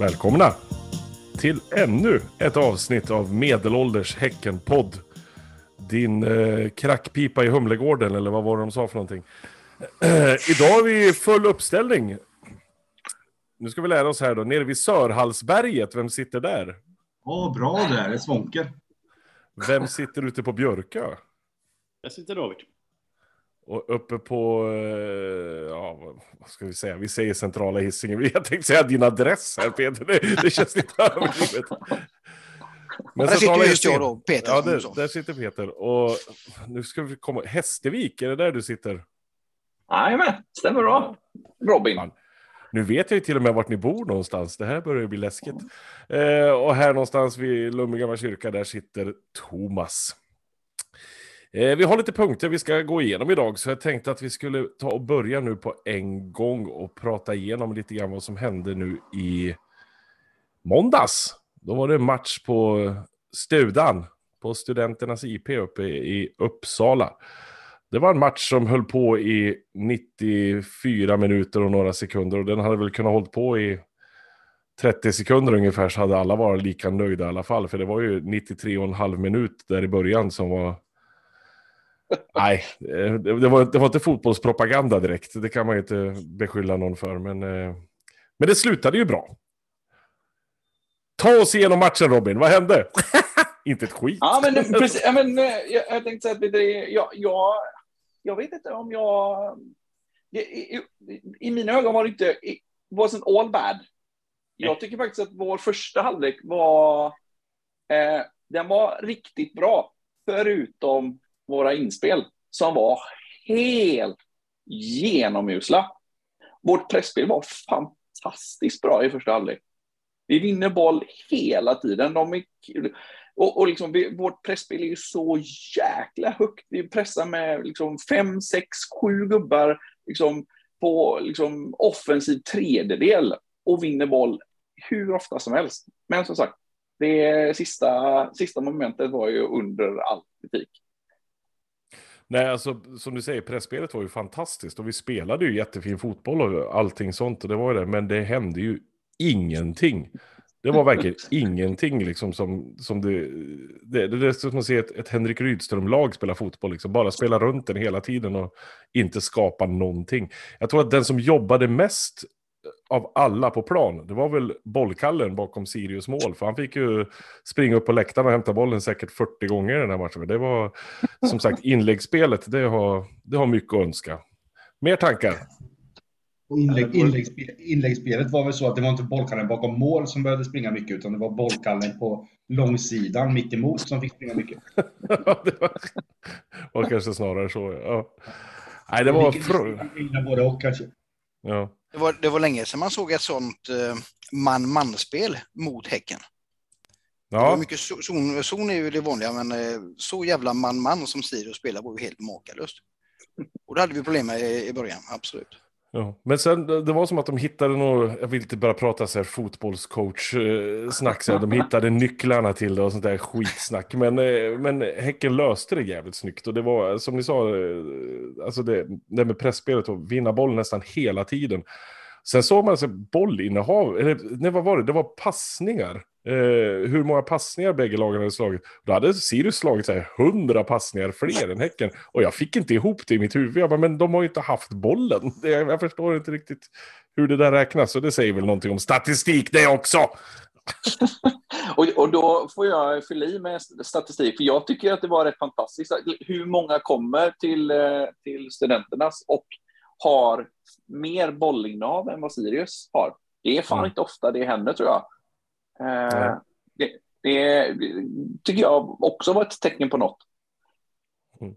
Välkomna till ännu ett avsnitt av Medelålders Häcken-podd. Din eh, krackpipa i Humlegården, eller vad var det de sa för någonting? idag har vi full uppställning. Nu ska vi lära oss här då, nere vid Sörhallsberget, vem sitter där? Ja, bra där, det är Svånker. Vem sitter ute på Björkö? Där sitter David. Och uppe på, eh, ja, vad ska vi säga, vi säger centrala Hisingen. Jag tänkte säga din adress här Peter, det, det känns lite överdrivet. Men där sitter just jag då, Peter. Ja, där, där, sitter Peter. Och nu ska vi komma, Hästevik, är det där du sitter? Jajamän, stämmer bra. Robin. Fan. Nu vet jag ju till och med vart ni bor någonstans. Det här börjar bli läskigt. Eh, och här någonstans vid Lummegamla kyrka, där sitter Thomas. Eh, vi har lite punkter vi ska gå igenom idag, så jag tänkte att vi skulle ta och börja nu på en gång och prata igenom lite grann vad som hände nu i måndags. Då var det match på Studan, på Studenternas IP uppe i Uppsala. Det var en match som höll på i 94 minuter och några sekunder och den hade väl kunnat hålla på i 30 sekunder ungefär så hade alla varit lika nöjda i alla fall. För det var ju 93,5 minut där i början som var Nej, eh, det var, det var inte fotbollspropaganda direkt. Det kan man ju inte beskylla någon för. Men, eh, men det slutade ju bra. Ta oss igenom matchen Robin, vad hände? inte ett skit. Ja, men, precis, ja, men, jag, jag tänkte säga att det, jag, jag, jag vet inte om jag... I, i, I, mina ögon var det inte... It wasn't all bad. Jag tycker faktiskt att vår första halvlek var... Eh, den var riktigt bra. Förutom våra inspel som var helt genomusla. Vårt pressspel var fantastiskt bra i första halvlek. Vi vinner boll hela tiden. De är, och, och liksom, vi, vårt pressspel är ju så jäkla högt. Vi pressar med liksom fem, sex, sju gubbar liksom, på liksom, offensiv tredjedel och vinner boll hur ofta som helst. Men som sagt, det sista, sista momentet var ju under all kritik. Nej, alltså som du säger, pressspelet var ju fantastiskt och vi spelade ju jättefin fotboll och allting sånt och det var det, men det hände ju ingenting. Det var verkligen ingenting liksom som, som det, det, det är som att se ett, ett Henrik Rydström-lag spela fotboll, liksom. bara spela runt den hela tiden och inte skapa någonting. Jag tror att den som jobbade mest av alla på plan, det var väl bollkallen bakom Sirius mål. För han fick ju springa upp på läktaren och hämta bollen säkert 40 gånger i den här matchen. Det var som sagt inläggsspelet, det har, det har mycket att önska. Mer tankar? Och inlägg, inläggsspel, inläggsspelet var väl så att det var inte bollkallen bakom mål som började springa mycket, utan det var bollkallen på långsidan mitt emot som fick springa mycket. det var, var kanske snarare så. Ja. Nej, det var... Både och kanske. Ja. Det var, det var länge sedan man såg ett sånt eh, man-man-spel mot Häcken. Ja. Det var mycket zon, zon är ju det vanliga, men eh, så jävla man-man som Sirius spelar var ju helt makalöst. Och det hade vi problem med i, i början, absolut. Ja. Men sen, det var som att de hittade något, jag vill inte bara prata så här fotbollscoach-snack, eh, så här. de hittade nycklarna till det och sånt där skitsnack. Men, eh, men Häcken löste det jävligt snyggt och det var, som ni sa, eh, alltså det, det med pressspelet och vinna boll nästan hela tiden. Sen såg man alltså bollinnehav, eller nej, vad var det, det var passningar. Eh, hur många passningar bägge lagen hade slagit. Då hade Sirius slagit så här 100 passningar fler än Häcken. Och jag fick inte ihop det i mitt huvud. Jag bara, men de har ju inte haft bollen. Det, jag förstår inte riktigt hur det där räknas. Och det säger väl någonting om statistik det också. och, och då får jag fylla i med statistik, för jag tycker att det var rätt fantastiskt. Hur många kommer till, eh, till studenternas och har mer bollinnehav än vad Sirius har? Det är fan mm. inte ofta det händer tror jag. Eh, det, det, tycker jag också var ett tecken på något. Mm.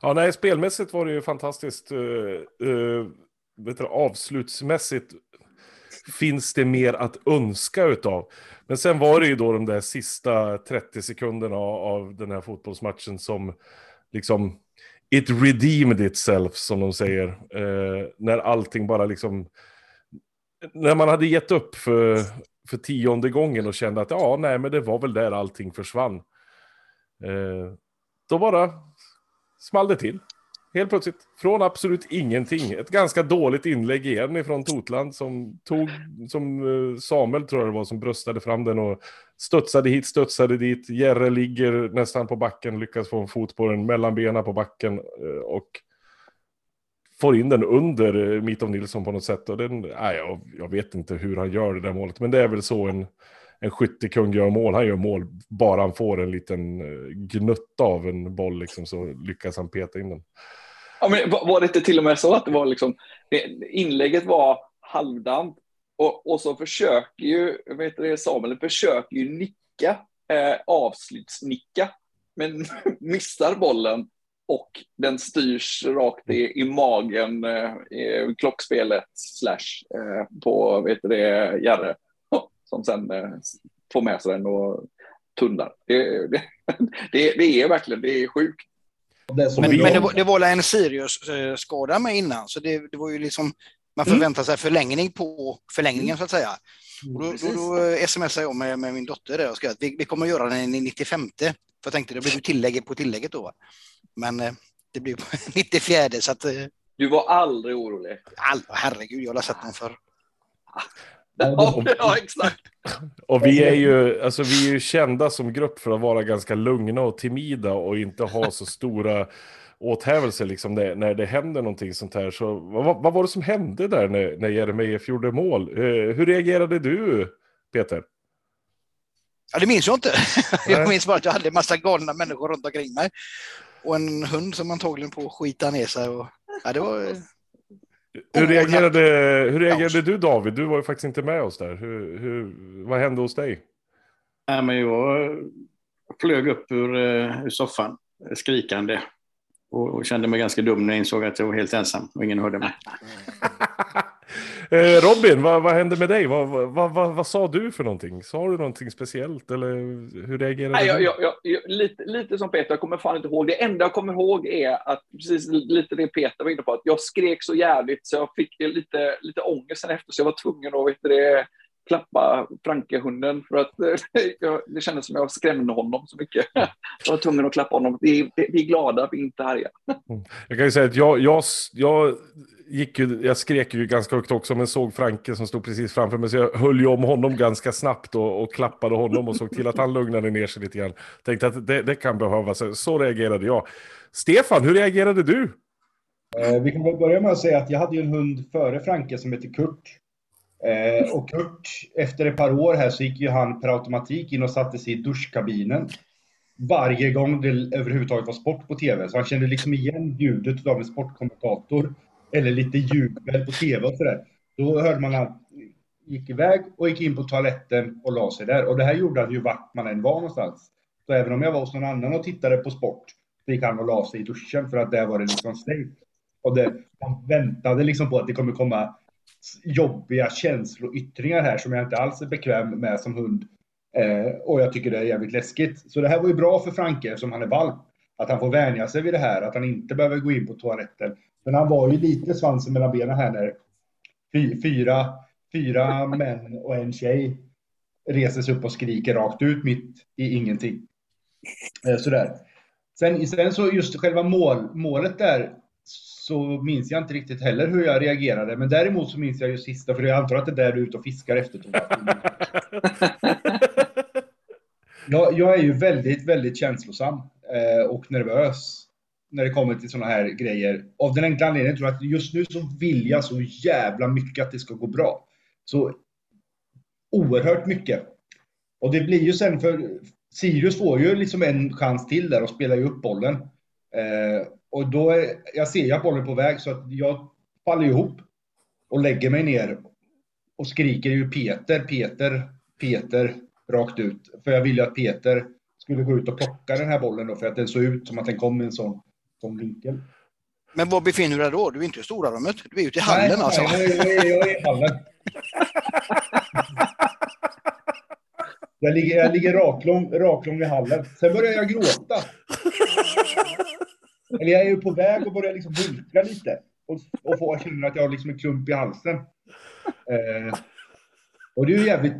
Ja, nej, spelmässigt var det ju fantastiskt. Uh, uh, vet du, avslutsmässigt finns det mer att önska utav. Men sen var det ju då de där sista 30 sekunderna av den här fotbollsmatchen som liksom it redeemed itself som de säger. Uh, när allting bara liksom när man hade gett upp för, för tionde gången och kände att ja, nej, men det var väl där allting försvann. Eh, då bara small det till. helt plötsligt. Från absolut ingenting. Ett ganska dåligt inlägg igen ifrån Totland som tog, som eh, Samuel tror jag det var, som bröstade fram den och studsade hit, studsade dit. Jerre ligger nästan på backen, lyckas få en fot på den mellan benen på backen eh, och får in den under eh, Mitov Nilsson på något sätt. Och den, nej, jag, jag vet inte hur han gör det där målet, men det är väl så en en skyttekung gör mål. Han gör mål bara han får en liten eh, gnutta av en boll liksom, så lyckas han peta in den. Ja, men var det inte till och med så att det var liksom, inlägget var halvdant och, och så försöker ju, vet du, Samuel försöker ju nicka, eh, avslutsnicka, men missar bollen och den styrs rakt i, i magen eh, i klockspelet slash eh, på, vet du det, Järre som sen eh, får med sig den och tunnlar. Det, det, det, det är verkligen, det är sjukt. Det men, men det, var, det var en Sirius-skada med innan, så det, det var ju liksom, man mm. förväntar sig förlängning på förlängningen så att säga. Och då, då, då smsade jag med, med min dotter där och skrev att vi, vi kommer att göra den i 95. För jag tänkte det blir ju tillägg på tillägget då. Men eh, det blir 94 så att... Eh, du var aldrig orolig? All, herregud, jag har sett den för. Ja, ja, exakt. Och vi är, ju, alltså, vi är ju kända som grupp för att vara ganska lugna och timida och inte ha så stora åthävelser liksom när, när det händer någonting sånt här. Så vad, vad var det som hände där när, när Jeremejeff gjorde mål? Hur, hur reagerade du, Peter? Ja, det minns jag inte. Jag minns bara att jag hade en massa galna människor runt omkring mig. Och en hund som antagligen på att skita ner sig. Och, ja, det var hur reagerade, hur reagerade du David? Du var ju faktiskt inte med oss där. Hur, hur, vad hände hos dig? Nej, men jag flög upp ur, eh, ur soffan skrikande och, och, kände mig ganska dum när jag insåg att jag var helt ensam och ingen hörde mig. Eh, Robin, vad, vad, hände med dig? Vad, vad, vad, vad, sa du för någonting? Sa du någonting speciellt eller hur reagerade Nej, jag, jag, jag, lite, lite som Peter, jag kommer fan inte ihåg. Det enda jag kommer ihåg är att, precis lite det Peter var inne på, att jag skrek så jävligt så jag fick lite, lite ångest sen efter, så jag var tvungen att vet det, klappa Franke-hunden för att det kändes som jag skrämde honom så mycket. Jag var tvungen att klappa honom. Vi, vi är glada, vi är inte arga. Mm. Jag kan ju säga att jag, jag, jag gick ju, jag skrek ju ganska högt också, men såg Franke som stod precis framför mig, så jag höll ju om honom ganska snabbt och, och klappade honom och såg till att han lugnade ner sig lite grann. Tänkte att det, det kan behövas, så reagerade jag. Stefan, hur reagerade du? Eh, vi kan väl börja med att säga att jag hade ju en hund före Franke som heter Kurt. Eh, och Kurt, efter ett par år här så gick ju han per automatik in och satte sig i duschkabinen varje gång det överhuvudtaget var sport på tv. Så han kände liksom igen ljudet av en sportkommentator eller lite jubel på tv och sådär. Då hörde man att han gick iväg och gick in på toaletten och la sig där. Och det här gjorde han ju vart man än var någonstans. Så även om jag var hos någon annan och tittade på sport, så gick han och la sig i duschen för att där var det liksom safe. Och det, man väntade liksom på att det kommer komma jobbiga känsloyttringar här som jag inte alls är bekväm med som hund. Eh, och jag tycker det är jävligt läskigt. Så det här var ju bra för Franke eftersom han är valp. Att han får vänja sig vid det här, att han inte behöver gå in på toaletten. Men han var ju lite svansen mellan benen här när fyra, fyra män och en tjej reser sig upp och skriker rakt ut mitt i ingenting. Eh, sådär. Sen, sen så just själva mål, målet där så minns jag inte riktigt heller hur jag reagerade. Men däremot så minns jag ju sista, för jag antar att det är där du är ute och fiskar efter. jag, jag är ju väldigt, väldigt känslosam eh, och nervös när det kommer till sådana här grejer. Av den enkla anledningen tror jag att just nu så vill jag så jävla mycket att det ska gå bra. Så oerhört mycket. Och det blir ju sen för Sirius får ju liksom en chans till där och spelar ju upp bollen. Eh, och då, är, jag ser ju att bollen är på väg så att jag faller ihop och lägger mig ner och skriker ju Peter, Peter, Peter rakt ut. För jag ville att Peter skulle gå ut och plocka den här bollen då för att den såg ut som att den kom i en sån sån vinkel. Men var befinner du dig då? Du är inte i stora rummet. Du är ute i hallen nej, alltså. Nej, jag är, jag är i hallen. Jag ligger, jag ligger raklång, raklång i hallen. Sen börjar jag gråta. Eller jag är ju på väg att börja liksom hulka lite. Och, och få känna att jag har liksom en klump i halsen. Eh, och det är ju jävligt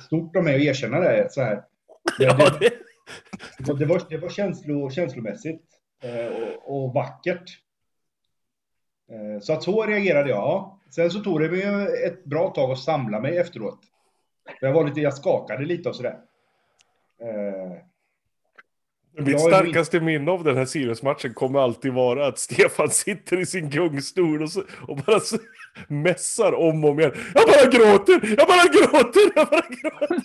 stort av mig att erkänna det så här. Det, det, det, var, det var känslo, känslomässigt. Eh, och, och, vackert. Eh, så att så reagerade jag. Sen så tog det mig ett bra tag att samla mig efteråt. jag var lite, jag skakade lite och sådär. Eh, mitt starkaste minne av den här Sirius-matchen kommer alltid vara att Stefan sitter i sin gungstol och, så, och bara så, mässar om och om igen. Jag bara gråter, jag bara gråter, jag bara gråter.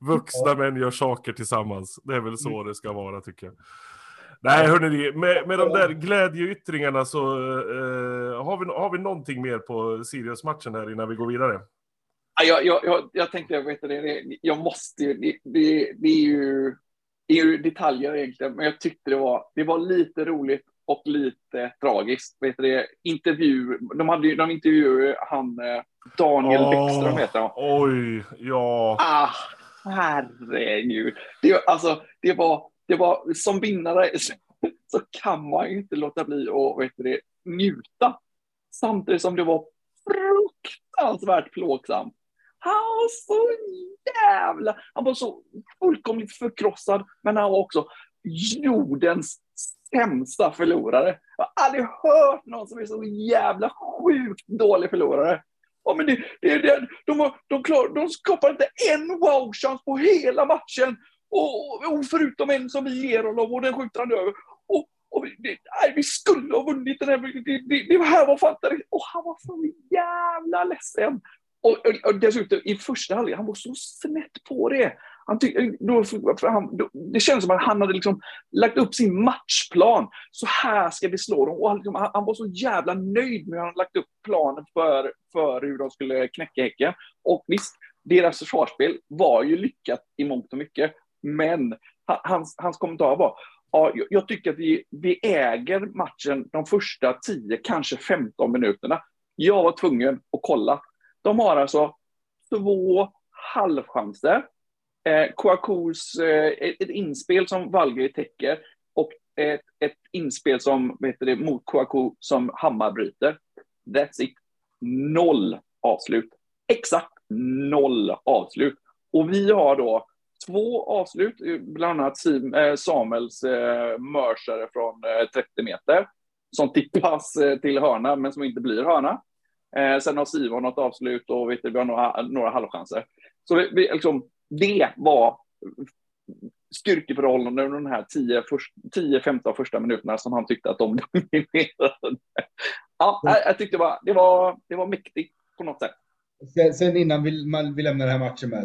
Vuxna män gör saker tillsammans. Det är väl så det ska vara tycker jag. Nej, hörni, med, med de där glädjeyttringarna så uh, har, vi, har vi någonting mer på Sirius-matchen här innan vi går vidare? Jag, jag, jag, jag tänkte, vet det, jag måste ju, det, det, det är ju är ju detaljer egentligen, men jag tyckte det var, det var lite roligt och lite tragiskt. Vet du, intervju, de, hade, de intervjuade han eh, Daniel oh, Bäckström heter han. Oj, ja. Ah, herregud. Det, alltså, det, var, det var som vinnare så kan man ju inte låta bli att vet njuta. Samtidigt som det var fruktansvärt plågsamt. Han var så jävla... Han var så fullkomligt förkrossad, men han var också jordens sämsta förlorare. Jag har aldrig hört någon som är så jävla sjukt dålig förlorare. Ja, men det, det, det, de, de, klar, de skapar inte en wow-chans på hela matchen. Och, och, förutom en som vi ger honom och den skjuter han över. Och, och vi, det, nej, vi skulle ha vunnit den här. Det, det, det här var fantastiskt. Och han var så jävla ledsen. Och, och, och dessutom i första halvlek, han var så snett på det. Han tyck, då, han, då, det kändes som att han hade liksom lagt upp sin matchplan. Så här ska vi slå dem. Och han, liksom, han, han var så jävla nöjd med hur han lagt upp planen för, för hur de skulle knäcka Häcken. Och visst, deras försvarsspel var ju lyckat i mångt och mycket. Men hans, hans kommentar var, ja, jag tycker att vi, vi äger matchen de första 10, kanske 15 minuterna. Jag var tvungen att kolla. De har alltså två halvchanser eh, Kouakous, eh, ett inspel som Valgeri täcker och ett, ett inspel som, heter det, mot Kouakou som Hammar bryter. That's it. Noll avslut. Exakt noll avslut. Och vi har då två avslut, eh, bland annat eh, Samuels eh, mörsare från eh, 30 meter, som tippas eh, till hörna, men som inte blir hörna. Eh, sen har Simon något avslut och vet du, vi har några, några halvchanser. Så vi, vi, liksom, det var styrkeförhållanden under de här 10-15 första minuterna som han tyckte att de dominerade. Ja, jag tyckte det var, det var, det var mäktigt på något sätt. Sen, sen innan vi, man, vi lämnar den här matchen med,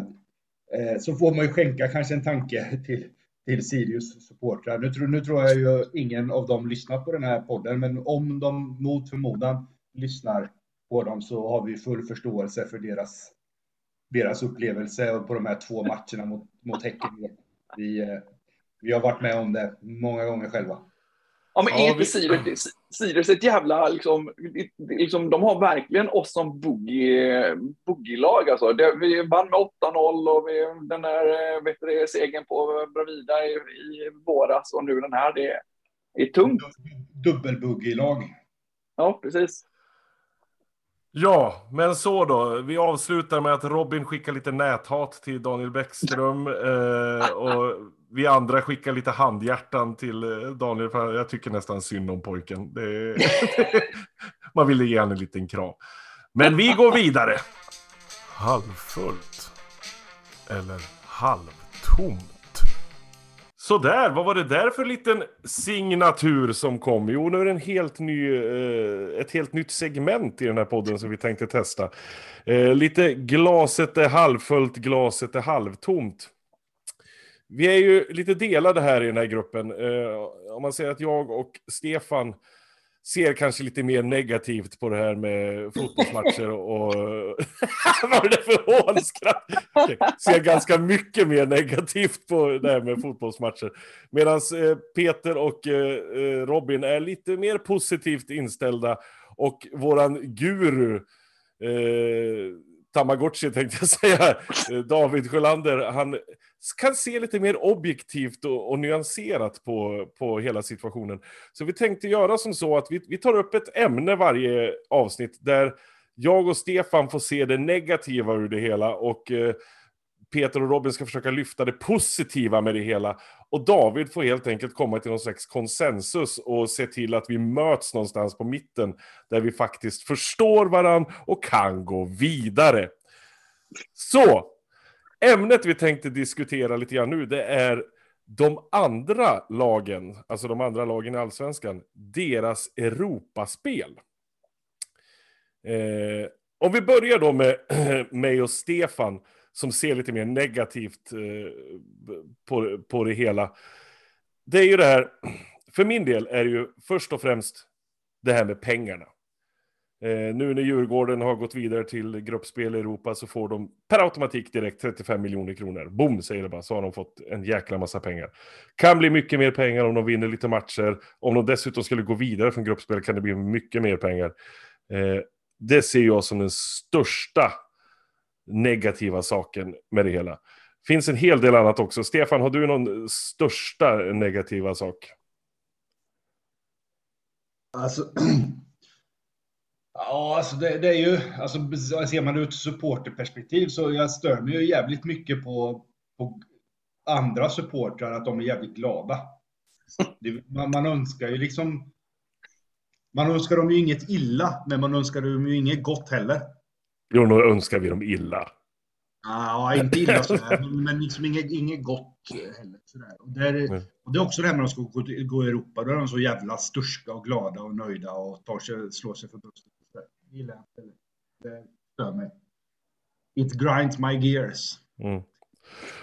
eh, så får man ju skänka kanske en tanke till, till Sirius supportrar. Nu, tror, nu tror jag ju ingen av dem lyssnar på den här podden, men om de mot förmodan lyssnar på dem så har vi full förståelse för deras deras upplevelse på de här två matcherna mot, mot Häcken. Vi, eh, vi har varit med om det många gånger själva. Ja, men är inte Sirius, Sirius ett jävla, liksom, liksom, de har verkligen oss som boogie-lag. Alltså. vi vann med 8-0 och vi, den där eh, vet du, segern på Bravida i, i våras och nu den här, det är tungt. Dubbel-boogie-lag. Ja, precis. Ja, men så då. Vi avslutar med att Robin skickar lite näthat till Daniel Bäckström. Eh, och vi andra skickar lite handhjärtan till eh, Daniel. För jag tycker nästan synd om pojken. Det, man ville ge honom en liten kram. Men vi går vidare. Halvfullt. Eller halvtomt. Sådär, vad var det där för liten signatur som kom? Jo, nu är det en helt ny, eh, ett helt nytt segment i den här podden som vi tänkte testa. Eh, lite glaset är halvfullt, glaset är halvtomt. Vi är ju lite delade här i den här gruppen. Eh, om man säger att jag och Stefan ser kanske lite mer negativt på det här med fotbollsmatcher och... Vad är det för hånskratt? Ser ganska mycket mer negativt på det här med fotbollsmatcher. Medan eh, Peter och eh, eh, Robin är lite mer positivt inställda. Och våran guru, eh, Tamagotchi tänkte jag säga, eh, David Sjölander, han kan se lite mer objektivt och, och, nyanserat på, på hela situationen. Så vi tänkte göra som så att vi, vi tar upp ett ämne varje avsnitt där jag och Stefan får se det negativa ur det hela och eh, Peter och Robin ska försöka lyfta det positiva med det hela. Och David får helt enkelt komma till någon slags konsensus och se till att vi möts någonstans på mitten. Där vi faktiskt förstår varann och kan gå vidare. Så, ämnet vi tänkte diskutera lite grann nu, det är de andra lagen, alltså de andra lagen i Allsvenskan, deras Europaspel. Eh, om vi börjar då med mig och Stefan, som ser lite mer negativt eh, på, på det hela. Det är ju det här, för min del är det ju först och främst det här med pengarna. Eh, nu när Djurgården har gått vidare till gruppspel i Europa så får de per automatik direkt 35 miljoner kronor. Boom, säger det bara, så har de fått en jäkla massa pengar. Kan bli mycket mer pengar om de vinner lite matcher. Om de dessutom skulle gå vidare från gruppspel kan det bli mycket mer pengar. Eh, det ser jag som den största negativa saken med det hela. Finns en hel del annat också. Stefan, har du någon största negativa sak? Alltså, ja, alltså det, det, är ju, alltså ser man det ur ett supporterperspektiv så jag stör mig ju jävligt mycket på, på andra supportrar att de är jävligt glada. Det, man, man önskar ju liksom man önskar dem ju inget illa, men man önskar dem ju inget gott heller. Jo, nu önskar vi dem illa. Ja, inte illa sådär, men liksom inget, inget gott heller. Sådär. Och, det är, och det är också det här när de ska gå, gå i Europa, då är de så jävla sturska och glada och nöjda och tar sig, slår sig för bröstet. Det gillar jag inte. Det stör mig. It grinds my gears. Mm.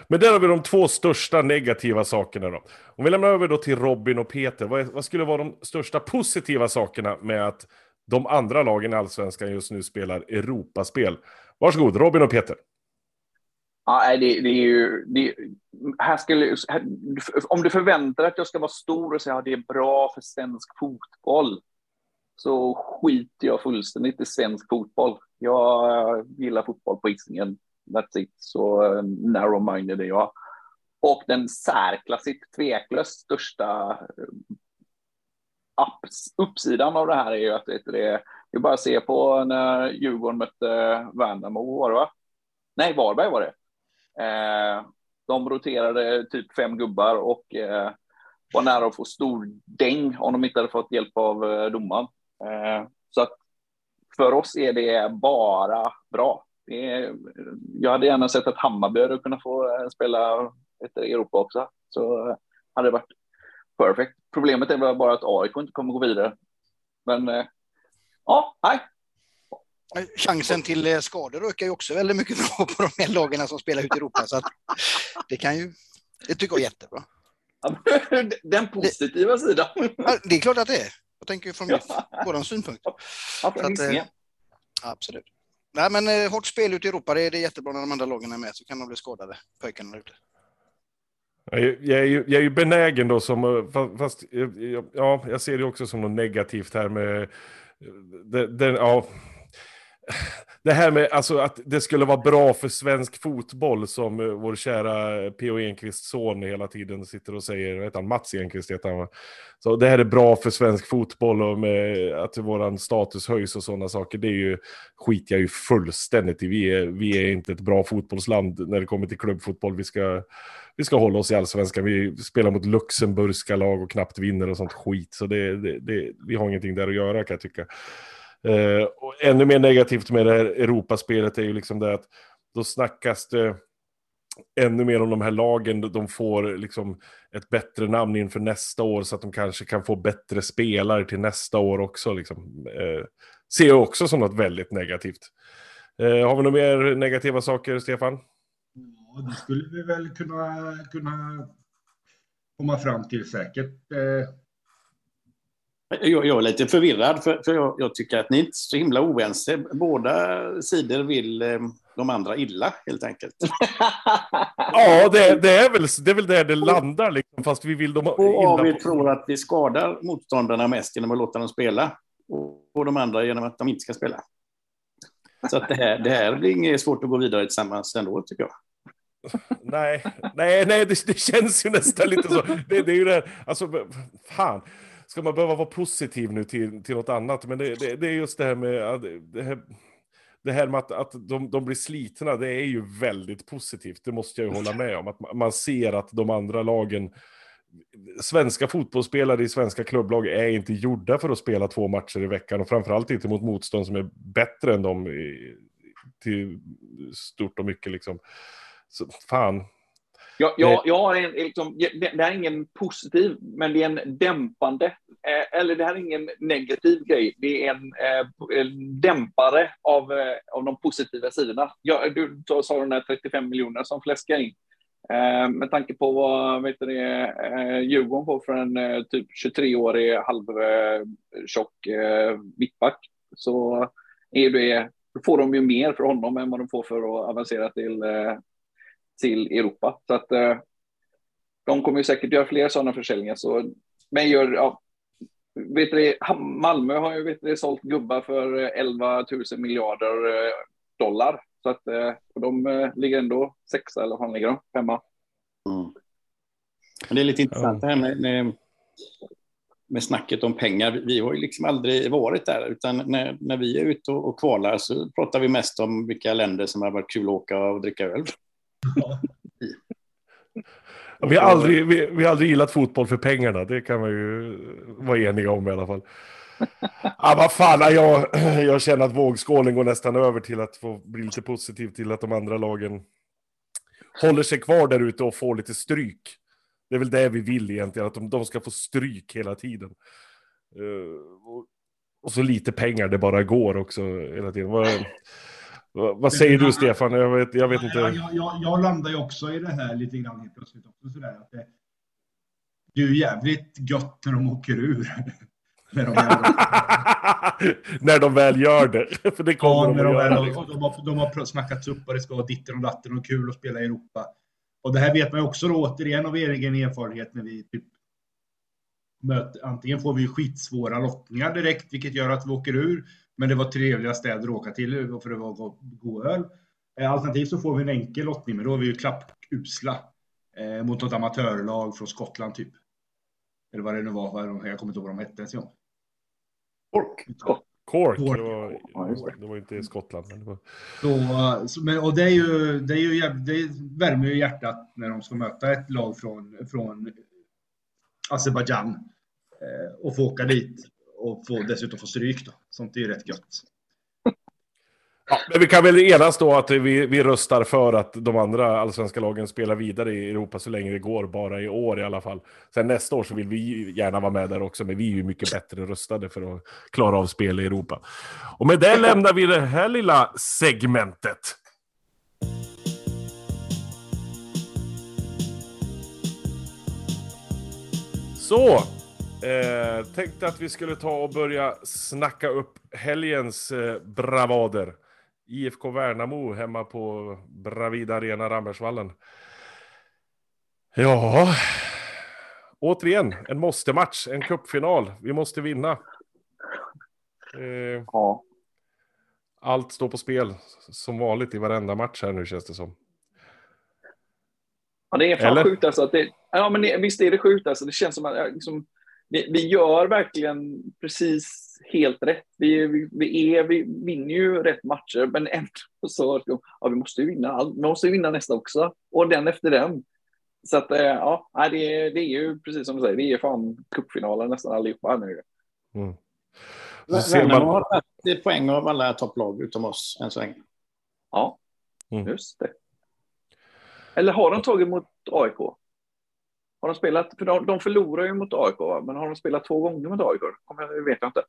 Men där har vi de två största negativa sakerna då. Om vi lämnar över då till Robin och Peter, vad, vad skulle vara de största positiva sakerna med att de andra lagen i Allsvenskan just nu spelar Europaspel? Varsågod, Robin och Peter. Ja, det, det är ju... Det, här skulle, här, om du förväntar dig att jag ska vara stor och säga att det är bra för svensk fotboll, så skiter jag fullständigt i svensk fotboll. Jag gillar fotboll på Hisingen That's it. Så eh, narrow-minded är jag. Och den särklassigt tveklöst största eh, uppsidan av det här är ju att det, det är bara se på när Djurgården mötte Värnamo, var det va? Nej, Varberg var det. Eh, de roterade typ fem gubbar och eh, var nära att få stor däng om de inte hade fått hjälp av eh, domaren. Eh, så att för oss är det bara bra är, jag hade gärna sett att Hammarby hade kunnat få eh, spela ett Europa också. Så eh, hade det varit perfekt. Problemet är väl bara att AIK inte kommer gå vidare. Men eh, ja, nej. Chansen till skador ökar ju också väldigt mycket på de här lagen som spelar ut i Europa. Så det kan ju, det tycker jag är jättebra. Den positiva sidan. det är klart att det är. Jag tänker från ja. vår synpunkt. Ja, att, absolut. Nej, men eh, hårt spel ute i Europa, det är, det är jättebra när de andra lagen är med, så kan de bli skadade, pojkarna ute. Jag är, jag, är ju, jag är ju benägen då som, eh, fast, eh, eh, ja, jag ser det också som något negativt här med, den, den ja, det här med alltså, att det skulle vara bra för svensk fotboll som vår kära P.O. Enquists son hela tiden sitter och säger, vad heter han, Mats Enquist heter han Så det här är bra för svensk fotboll och med att våran status höjs och sådana saker, det är ju, skit jag ju fullständigt i. Vi är, vi är inte ett bra fotbollsland när det kommer till klubbfotboll. Vi ska, vi ska hålla oss i allsvenskan. Vi spelar mot luxemburgska lag och knappt vinner och sånt skit. Så det, det, det, vi har ingenting där att göra kan jag tycka. Eh, och ännu mer negativt med det här Europaspelet är ju liksom det att då snackas det ännu mer om de här lagen, de får liksom ett bättre namn inför nästa år så att de kanske kan få bättre spelare till nästa år också. Liksom. Eh, ser jag också som något väldigt negativt. Eh, har vi några mer negativa saker, Stefan? Ja, det skulle vi väl kunna, kunna komma fram till säkert. Eh, jag, jag är lite förvirrad, för, för jag, jag, tycker att ni är inte så himla oense. Båda sidor vill eh, de andra illa, helt enkelt. ja, det, det, är väl, det är väl där det landar, liksom, fast vi vill dem illa. Och vi tror att vi skadar motståndarna mest genom att låta dem spela, och de andra genom att de inte ska spela. Så att det, här, det här blir inget svårt att gå vidare tillsammans ändå, tycker jag nej, nej, nej det, det, känns ju nästan lite så. Det, det är ju det här, alltså, fan ska man behöva vara positiv nu till, till något annat? Men det, det, det är just det här med... Det här, det här med att, att de, de blir slitna, det är ju väldigt positivt. Det måste jag ju hålla med om. Att man ser att de andra lagen, svenska fotbollsspelare i svenska klubblag är inte gjorda för att spela två matcher i veckan och framförallt inte mot motstånd som är bättre än dem i, till stort och mycket liksom. Så fan, jag, jag, jag har en, liksom, det här är ingen positiv, men det är en dämpande, eh, eller det här är ingen negativ grej. Det är en, eh, en dämpare av, eh, av de positiva sidorna. Jag, du sa den här 35 miljoner som fläskar in. Eh, med tanke på vad vet du, eh, Djurgården får för en eh, typ 23-årig halvtjock eh, mittback så är det, får de ju mer för honom än vad de får för att avancera till eh, till Europa. Så att eh, de kommer ju säkert göra fler sådana försäljningar. Så, men gör, ja, vet du, Malmö har ju vet du, sålt gubbar för 11 000 miljarder eh, dollar. Så att eh, de eh, ligger ändå sexa eller vad ligger de? Femma. Mm. Det är lite intressant det här med, med, med snacket om pengar. Vi har ju liksom aldrig varit där, utan när, när vi är ute och, och kvalar så pratar vi mest om vilka länder som har varit kul att åka och dricka öl. Vi har, aldrig, vi, vi har aldrig gillat fotboll för pengarna, det kan man ju vara eniga om i alla fall. ah, vad fan, jag, jag känner att vågskålen går nästan över till att få bli lite positiv till att de andra lagen håller sig kvar där ute och får lite stryk. Det är väl det vi vill egentligen, att de, de ska få stryk hela tiden. Uh, och, och, så lite pengar det bara går också hela tiden. Vad säger du Stefan? Jag vet, jag vet inte. Jag, jag, jag, landar ju också i det här lite grann helt plötsligt också sådär att det, det är ju jävligt gött när de åker ur. när, de när de väl gör det. För det kommer ja, de att göra. Liksom. De, har, de har snackats upp och det ska vara ditten och datten och kul att spela i Europa. Och det här vet man ju också då, återigen av egen erfarenhet när vi typ möter, antingen får vi skitsvåra lottningar direkt, vilket gör att vi åker ur. Men det var trevliga städer att åka till för det var god öl. Eh, alternativt så får vi en enkel lottning, men då är vi ju klappusla eh, mot något amatörlag från Skottland typ. Eller vad det nu var, jag kommer inte ihåg vad de hette ens en gång. Cork. Cork. Cork. Det, var, det var inte i Skottland. Men det var... Så, så, men, och det är ju, det är ju det värmer ju hjärtat när de ska möta ett lag från, från Azerbajdzjan eh, och få åka dit och få, dessutom få stryk. Då. Sånt är ju rätt gött. Ja, men vi kan väl enas då att vi, vi röstar för att de andra allsvenska lagen spelar vidare i Europa så länge det går, bara i år i alla fall. Sen nästa år så vill vi gärna vara med där också, men vi är ju mycket bättre rustade för att klara av spel i Europa. Och med det lämnar vi det här lilla segmentet. Så, Eh, tänkte att vi skulle ta och börja snacka upp helgens eh, bravader. IFK Värnamo hemma på Bravida Arena Rambergsvallen. Ja, återigen en måste-match, en cupfinal. Vi måste vinna. Eh, ja. Allt står på spel som vanligt i varenda match här nu känns det som. Ja, det är fan Eller? sjukt alltså. Att det, ja, men det, visst är det sjukt alltså. Det känns som att liksom, vi, vi gör verkligen precis helt rätt. Vi, vi, vi, är, vi vinner ju rätt matcher, men ändå så ja, vi måste ju vinna allt. Vi måste ju vinna nästa också och den efter den. Så att eh, ja, det är, det är ju precis som du säger, vi är fan cupfinalen nästan allihopa nu. Mm. Värnamo har tagit poäng av alla topplag utom oss än så länge. Ja, mm. just det. Eller har de tagit mot AIK? Har de spelat, för de, de förlorar ju mot AIK, men har de spelat två gånger mot AIK? Det vet jag inte.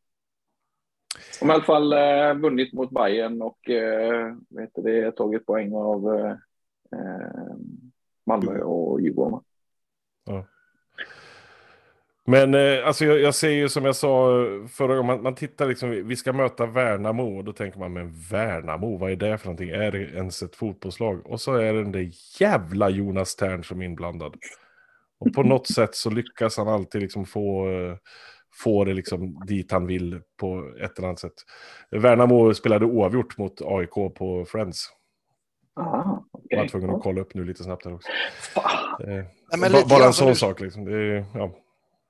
De har i alla fall eh, vunnit mot Bayern och eh, vet det, tagit poäng av eh, eh Malmö och Djurgården. Ja. Men eh, alltså jag, jag säger ju som jag sa förra gången, man, man tittar liksom, vi ska möta Värnamo och då tänker man, men Värnamo, vad är det för någonting? Är det ens ett fotbollslag? Och så är det den där jävla Jonas Tern som är inblandad. Och på något sätt så lyckas han alltid liksom få, få det liksom dit han vill på ett eller annat sätt. Värnamo spelade oavgjort mot AIK på Friends. Aha, okay. Jag var tvungen att kolla upp nu lite snabbt här också. Eh, Nej, bara en sån du... sak liksom. Det är, ja, ja,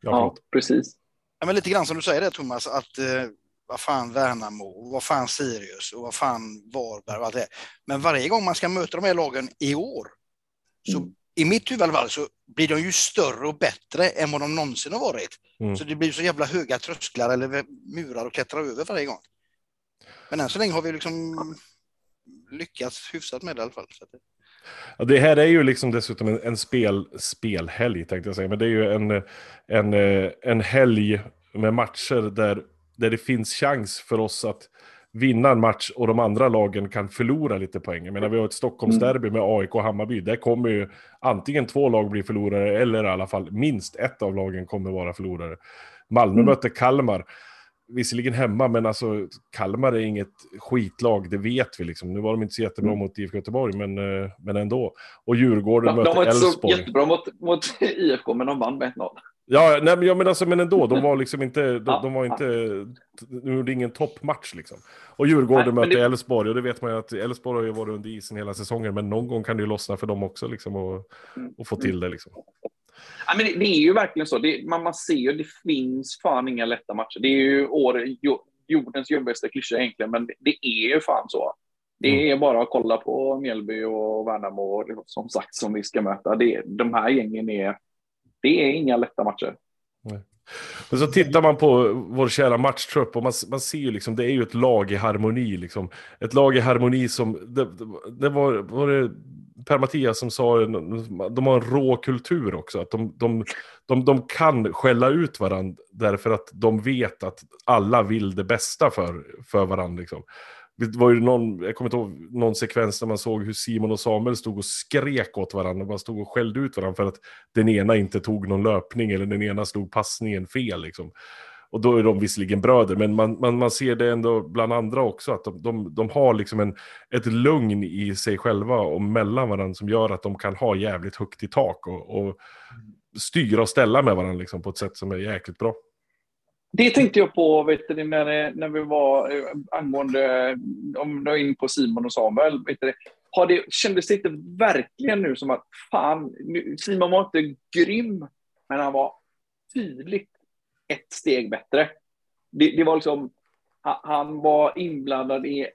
ja precis. Ja, men lite grann som du säger det Thomas, att, eh, vad fan Värnamo, vad fan Sirius och vad fan Varberg och allt det. Men varje gång man ska möta de här lagen i år, så mm. I mitt huvud i alla fall, så blir de ju större och bättre än vad de någonsin har varit. Mm. Så det blir så jävla höga trösklar eller murar att klättra över varje gång. Men än så länge har vi liksom lyckats hyfsat med det i alla fall. Ja, det här är ju liksom dessutom en, en spel, spelhelg, tänkte jag säga. Men det är ju en, en, en helg med matcher där, där det finns chans för oss att vinna en match och de andra lagen kan förlora lite poäng. Jag menar, vi har ett Stockholmsderby med AIK och Hammarby. Där kommer ju antingen två lag bli förlorare eller i alla fall minst ett av lagen kommer vara förlorare. Malmö mm. möter Kalmar visserligen hemma, men alltså Kalmar är inget skitlag, det vet vi liksom. Nu var de inte så jättebra mm. mot IFK Göteborg, men, eh, men ändå. Och Djurgården ja, möter Elfsborg. De var inte så jättebra mot, mot IFK, men de vann med 1-0. Ja, nej, men, ja, men, alltså, men ändå, de var liksom inte, de, ja, de var inte, nu är det ingen toppmatch liksom. Och Djurgården möter Elfsborg, och det vet man ju att Elfsborg har ju varit under isen hela säsongen, men någon gång kan det ju lossna för dem också liksom, och, mm. och få till det liksom. Ja, men det, det, är ju verkligen så. Det, man, man ser ju, det finns fan inga lätta matcher. Det är ju år, jordens jobbigaste klyscha egentligen, men det, det är ju fan så. Det mm. är bara att kolla på Mjällby och Värnamo, som sagt, som vi ska möta. Det, de här gängen är, det är inga lätta matcher. Nej. Men så tittar man på vår kära matchtrupp och man, man ser ju liksom, det är ju ett lag i harmoni liksom. Ett lag i harmoni som, det, det var, var det Per-Mattias som sa, de har en rå kultur också. Att de, de, de, de kan skälla ut varandra därför att de vet att alla vill det bästa för, för varandra. Liksom. Det var ju någon, jag kommer inte ihåg någon sekvens där man såg hur Simon och Samuel stod och skrek åt varandra. Man stod och skällde ut varandra för att den ena inte tog någon löpning eller den ena slog passningen fel. Liksom. Och då är de visserligen bröder, men man, man, man ser det ändå bland andra också, att de, de, de har liksom en, ett lugn i sig själva och mellan varandra som gör att de kan ha jävligt högt i tak och, och styra och ställa med varandra liksom, på ett sätt som är jäkligt bra. Det tänkte jag på vet du, när, när vi var eh, angående, eh, om du var in på Simon och Samuel, vet du, har det, kändes det inte verkligen nu som att fan, Simon var inte grym, men han var tydligt ett steg bättre. Det, det var liksom, han var inblandad i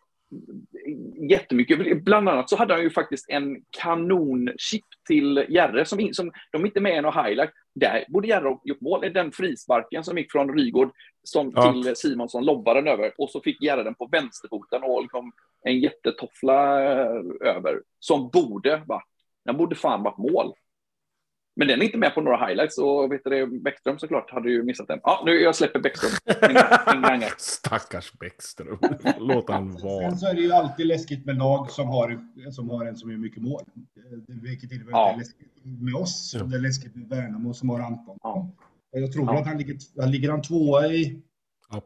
jättemycket. Bland annat så hade han ju faktiskt en kanonchip till Järre som, som de inte med i någon highlight. Där borde Järre ha gjort mål. Den frisparken som gick från Rygård som ja. till Simonsson lobbade den över och så fick Järre den på vänsterfoten och liksom en jättetoffla eh, över som borde varit, den borde fan varit mål. Men den är inte med på några highlights och vet du, Bäckström såklart hade ju missat den. Ja, nu jag släpper Bäckström. Stackars Bäckström. Låt han vara. Sen så är det ju alltid läskigt med lag som har, som har en som gör mycket mål. Vilket innebär ja. det är läskigt med oss. Ja. Det är läskigt med Värnamo som har Anton. Ja. Jag tror ja. att han ligger, han ligger han tvåa i, ja.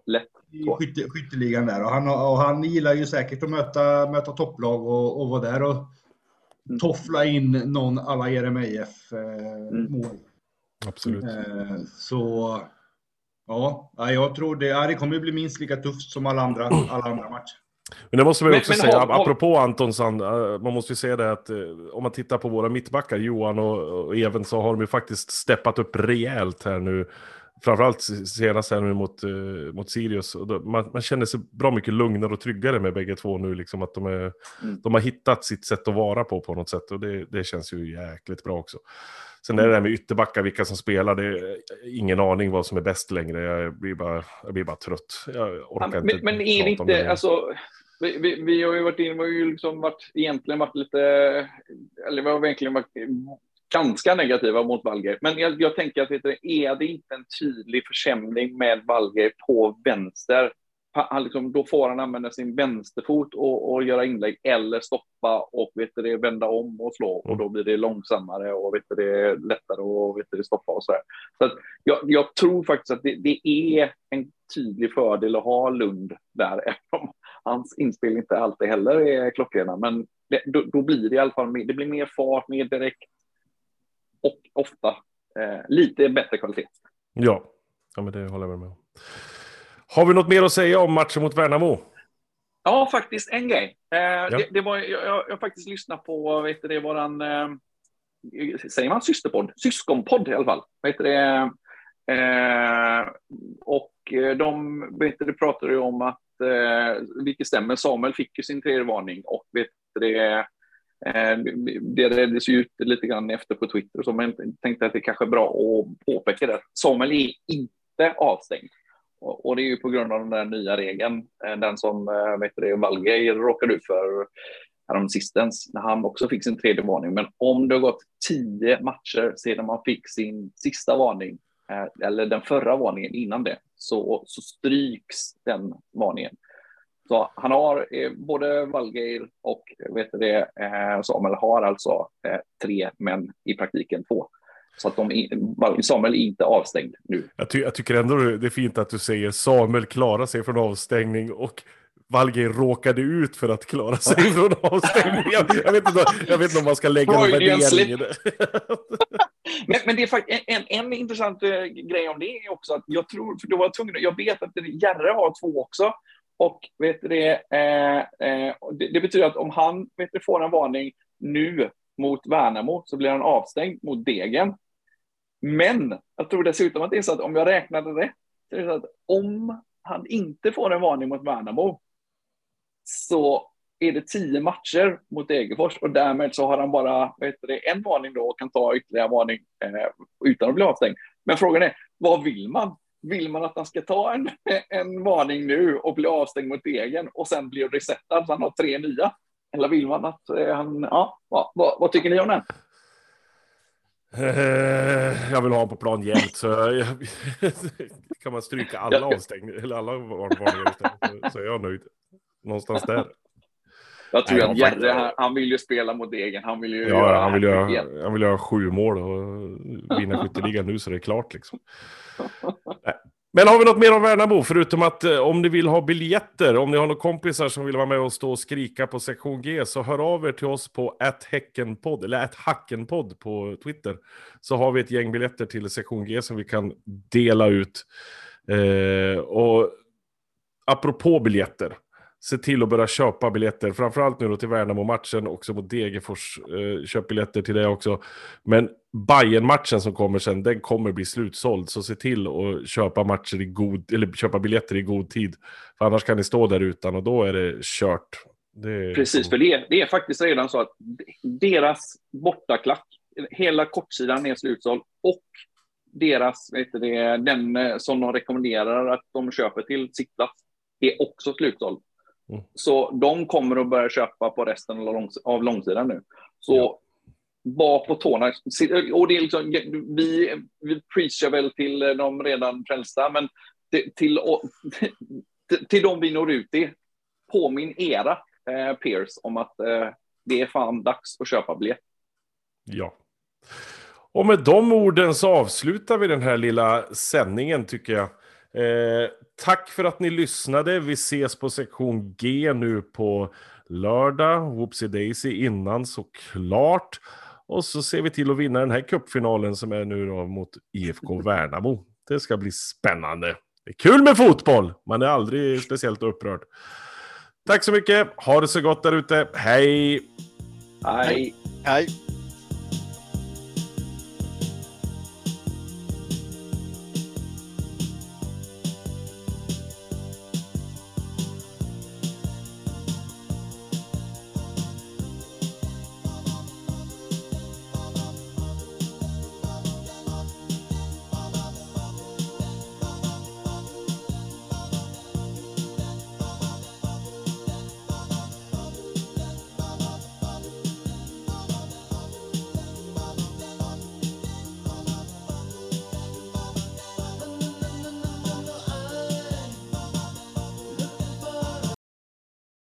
i skytte, skytteligan där. Och han, och han gillar ju säkert att möta, möta topplag och, och vara där och Mm. toffla in någon alla Jeremejeff-mål. Eh, mm. Absolut. Eh, så ja, jag tror det, det kommer bli minst lika tufft som alla andra, alla andra matcher. Men det måste man ju också men, säga, har, har... apropå Antonsson, eh, man måste ju säga det att om man tittar på våra mittbackar, Johan och, och Even, så har de ju faktiskt steppat upp rejält här nu framförallt senast här nu mot, uh, mot Sirius. Då, man, man, känner sig bra mycket lugnare och tryggare med bägge två nu. Liksom, att de, är, mm. de har hittat sitt sätt att vara på på något sätt. Och det, det känns ju jäkligt bra också. Sen är det där med ytterbackar, vilka som spelar, det är ingen aning vad som är bäst längre. Jag blir bara, jag blir bara trött. Jag orkar men, inte Men är det inte, alltså, vi, vi, vi, har ju varit in, vi har ju liksom varit, egentligen varit lite, eller vi har egentligen varit ganska negativa mot Valger. Men jag, jag tänker att är det inte en tydlig försämring med Valger på vänster, han liksom, då får han använda sin vänsterfot och, och göra inlägg eller stoppa och vet du, vända om och slå och då blir det långsammare och vet du, det lättare att vet du, stoppa och så där. Så att jag, jag tror faktiskt att det, det, är en tydlig fördel att ha Lund där, även om hans inspel inte alltid heller är klockrena. Men det, då, då, blir det i alla fall det blir mer fart, mer direkt och ofta eh, lite bättre kvalitet. Ja. ja, men det håller jag med om. Har vi något mer att säga om matchen mot Värnamo? Ja, faktiskt en grej. Eh, ja. det, det, var, jag, jag, jag faktiskt lyssnat på, vet du, det, eh, säger man systerpodd? Syskonpodd i alla fall. Vet du, det, Eh, och de vet du, pratade ju om att, eh, vilket stämmer, Samuel fick ju sin tredje varning och vet du, det, Eh, det reddes ju ut lite grann efter på Twitter, så man tänkte att det kanske är bra att påpeka det. Samuel är inte avstängd. Och det är ju på grund av den där nya regeln, eh, den som eh, vet du, Valgeir råkade ut för häromsistens, när han också fick sin tredje varning. Men om det har gått tio matcher sedan man fick sin sista varning, eller den förra varningen innan det, så, så stryks den varningen. Så han har både Valgeir och vet det, Samuel har alltså tre, men i praktiken två. Så att de, Samuel är inte avstängd nu. Jag, ty jag, tycker ändå det är fint att du säger Samuel klarar sig från avstängning och Valgeir råkade ut för att klara sig från avstängning. Jag, jag, vet, inte, jag vet inte om man ska lägga någon värdering i det. men, men, det är faktiskt en, en intressant grej om det är också att jag tror, för du var tvungen, jag vet att Järre har två också. Och vet det, eh, eh, det, det, betyder att om han vet du, får en varning nu mot Värnamo så blir han avstängd mot Degen. Men jag tror dessutom att det är så att om jag räknade rätt, så är det så att om han inte får en varning mot Värnamo så är det tio matcher mot Degerfors och därmed så har han bara vet du, en varning då och kan ta ytterligare varning eh, utan att bli avstängd. Men frågan är, vad vill man? Vill man att han ska ta en, en varning nu och bli avstängd mot Degen och sen bli resetad så han har tre nya? Eller vill man att eh, han, ja, vad, vad, vad tycker ni om den? Eh, jag vill ha honom på plan jämt, så jag, kan man stryka alla avstängningar, eller alla varningar så är jag nöjd. Någonstans där. Jag tror Nej, att Jerre, han, han, vill ju spela mot egen. Han vill ju ja, göra han vill göra, han vill göra sju mål och vinna skytteligan nu så det är klart liksom. Men har vi något mer om Värnamo? Förutom att eh, om ni vill ha biljetter, om ni har några kompisar som vill vara med och stå och skrika på sektion G, så hör av er till oss på häckenpodd, eller hackenpodd på Twitter. Så har vi ett gäng biljetter till sektion G som vi kan dela ut. Eh, och apropå biljetter, se till att börja köpa biljetter. Framförallt nu då till Värnamo-matchen, också mot Degerfors. Eh, köp biljetter till det också. Men bayern matchen som kommer sen, den kommer bli slutsåld. Så se till att köpa, matcher i god, eller köpa biljetter i god tid. För annars kan ni stå där utan och då är det kört. Det är Precis, för det är, det är faktiskt redan så att deras bortaklack, hela kortsidan är slutsåld och deras, vet du, den som de rekommenderar att de köper till sittplats är också slutsåld. Mm. Så de kommer att börja köpa på resten av långsidan nu. Så ja. var på tårna. Och det är liksom, vi, vi preachar väl till de redan frälsta, men till, till, till de vi når ut till, påminn era eh, peers om att eh, det är fan dags att köpa biljett. Ja. Och med de orden så avslutar vi den här lilla sändningen tycker jag. Eh, tack för att ni lyssnade. Vi ses på sektion G nu på lördag. Whoopsie Daisy innan såklart. Och så ser vi till att vinna den här cupfinalen som är nu då mot IFK Värnamo. Det ska bli spännande. Det är kul med fotboll. Man är aldrig speciellt upprörd. Tack så mycket. Ha det så gott där ute. Hej! Hej! Hej!